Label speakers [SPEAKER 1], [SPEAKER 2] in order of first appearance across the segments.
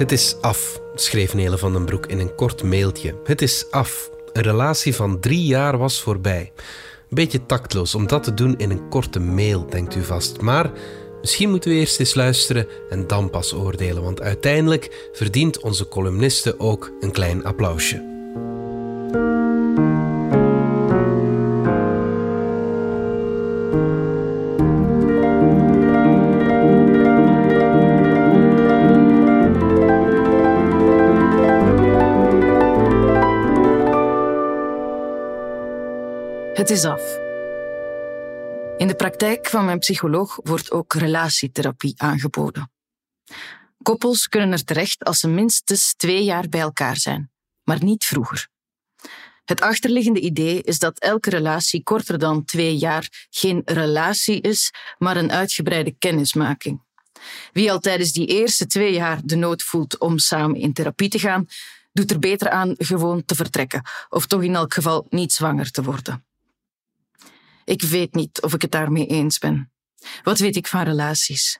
[SPEAKER 1] Het is af, schreef Nele van den Broek in een kort mailtje. Het is af. Een relatie van drie jaar was voorbij. Beetje tactloos om dat te doen in een korte mail, denkt u vast. Maar misschien moeten we eerst eens luisteren en dan pas oordelen, want uiteindelijk verdient onze columniste ook een klein applausje.
[SPEAKER 2] Het is af. In de praktijk van mijn psycholoog wordt ook relatietherapie aangeboden. Koppels kunnen er terecht als ze minstens twee jaar bij elkaar zijn, maar niet vroeger. Het achterliggende idee is dat elke relatie korter dan twee jaar geen relatie is, maar een uitgebreide kennismaking. Wie al tijdens die eerste twee jaar de nood voelt om samen in therapie te gaan, doet er beter aan gewoon te vertrekken, of toch in elk geval niet zwanger te worden. Ik weet niet of ik het daarmee eens ben. Wat weet ik van relaties?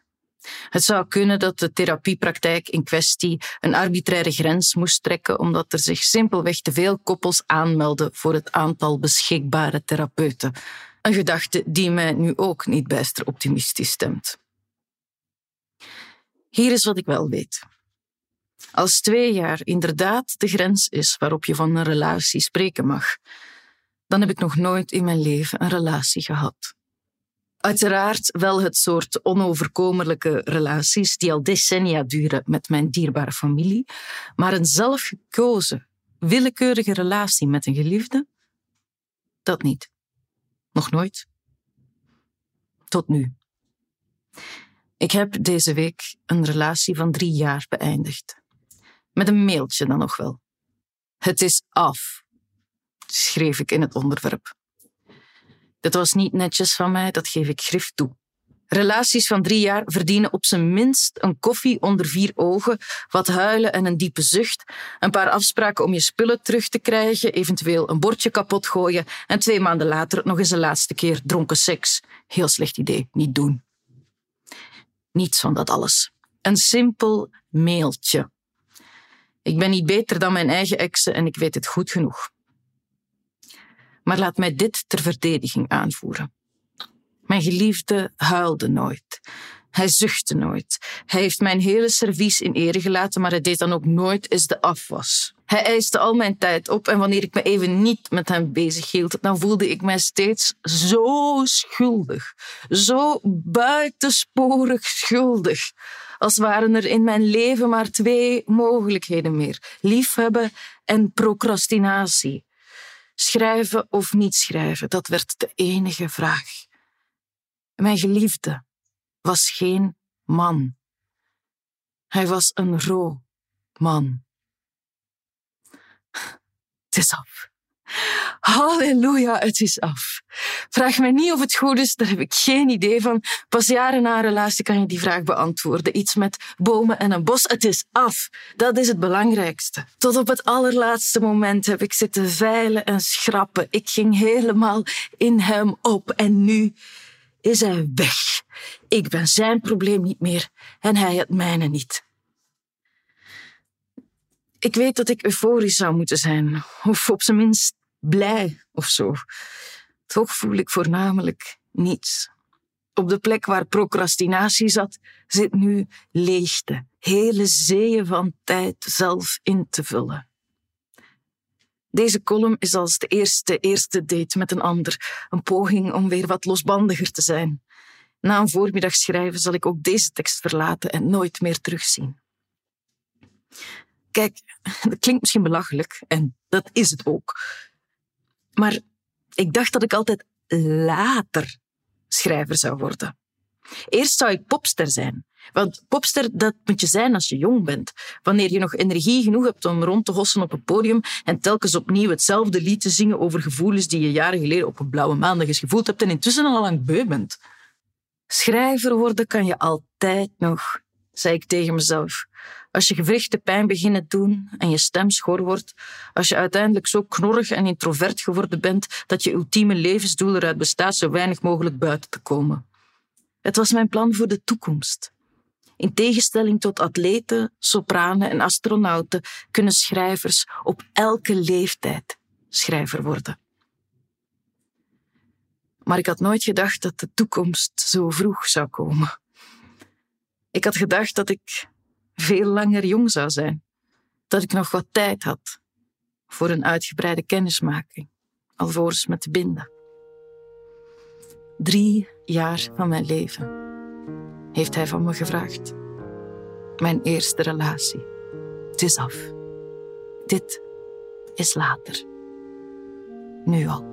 [SPEAKER 2] Het zou kunnen dat de therapiepraktijk in kwestie een arbitraire grens moest trekken omdat er zich simpelweg te veel koppels aanmelden voor het aantal beschikbare therapeuten. Een gedachte die mij nu ook niet bijster optimistisch stemt. Hier is wat ik wel weet. Als twee jaar inderdaad de grens is waarop je van een relatie spreken mag, dan heb ik nog nooit in mijn leven een relatie gehad. Uiteraard wel het soort onoverkomelijke relaties die al decennia duren met mijn dierbare familie, maar een zelfgekozen, willekeurige relatie met een geliefde? Dat niet. Nog nooit. Tot nu. Ik heb deze week een relatie van drie jaar beëindigd. Met een mailtje dan nog wel. Het is af schreef ik in het onderwerp. Dat was niet netjes van mij, dat geef ik grif toe. Relaties van drie jaar verdienen op zijn minst een koffie onder vier ogen, wat huilen en een diepe zucht, een paar afspraken om je spullen terug te krijgen, eventueel een bordje kapot gooien en twee maanden later nog eens een laatste keer dronken seks. Heel slecht idee, niet doen. Niets van dat alles. Een simpel mailtje. Ik ben niet beter dan mijn eigen exen en ik weet het goed genoeg. Maar laat mij dit ter verdediging aanvoeren. Mijn geliefde huilde nooit. Hij zuchtte nooit. Hij heeft mijn hele servies in ere gelaten, maar hij deed dan ook nooit eens de afwas. Hij eiste al mijn tijd op en wanneer ik me even niet met hem bezig hield, dan voelde ik mij steeds zo schuldig. Zo buitensporig schuldig. Als waren er in mijn leven maar twee mogelijkheden meer: liefhebben en procrastinatie. Schrijven of niet schrijven, dat werd de enige vraag. Mijn geliefde was geen man. Hij was een ro man. Het is af. Halleluja, het is af. Vraag mij niet of het goed is, daar heb ik geen idee van. Pas jaren na een relatie kan je die vraag beantwoorden. Iets met bomen en een bos. Het is af. Dat is het belangrijkste. Tot op het allerlaatste moment heb ik zitten veilen en schrappen. Ik ging helemaal in hem op en nu is hij weg. Ik ben zijn probleem niet meer en hij het mijne niet. Ik weet dat ik euforisch zou moeten zijn, of op zijn minst blij of zo. Toch voel ik voornamelijk niets. Op de plek waar procrastinatie zat, zit nu leegte, hele zeeën van tijd zelf in te vullen. Deze column is als de eerste eerste date met een ander, een poging om weer wat losbandiger te zijn. Na een voormiddag schrijven zal ik ook deze tekst verlaten en nooit meer terugzien. Kijk, dat klinkt misschien belachelijk, en dat is het ook. Maar ik dacht dat ik altijd later schrijver zou worden. Eerst zou ik popster zijn. Want popster, dat moet je zijn als je jong bent. Wanneer je nog energie genoeg hebt om rond te hossen op een podium en telkens opnieuw hetzelfde lied te zingen over gevoelens die je jaren geleden op een blauwe maandag eens gevoeld hebt en intussen al lang beu bent. Schrijver worden kan je altijd nog, zei ik tegen mezelf. Als je gewrichten pijn beginnen doen en je stem schor wordt, als je uiteindelijk zo knorrig en introvert geworden bent dat je ultieme levensdoel eruit bestaat zo weinig mogelijk buiten te komen. Het was mijn plan voor de toekomst. In tegenstelling tot atleten, sopranen en astronauten kunnen schrijvers op elke leeftijd schrijver worden. Maar ik had nooit gedacht dat de toekomst zo vroeg zou komen. Ik had gedacht dat ik veel langer jong zou zijn, dat ik nog wat tijd had voor een uitgebreide kennismaking, alvorens me te binden. Drie jaar van mijn leven heeft hij van me gevraagd. Mijn eerste relatie. Het is af. Dit is later. Nu al.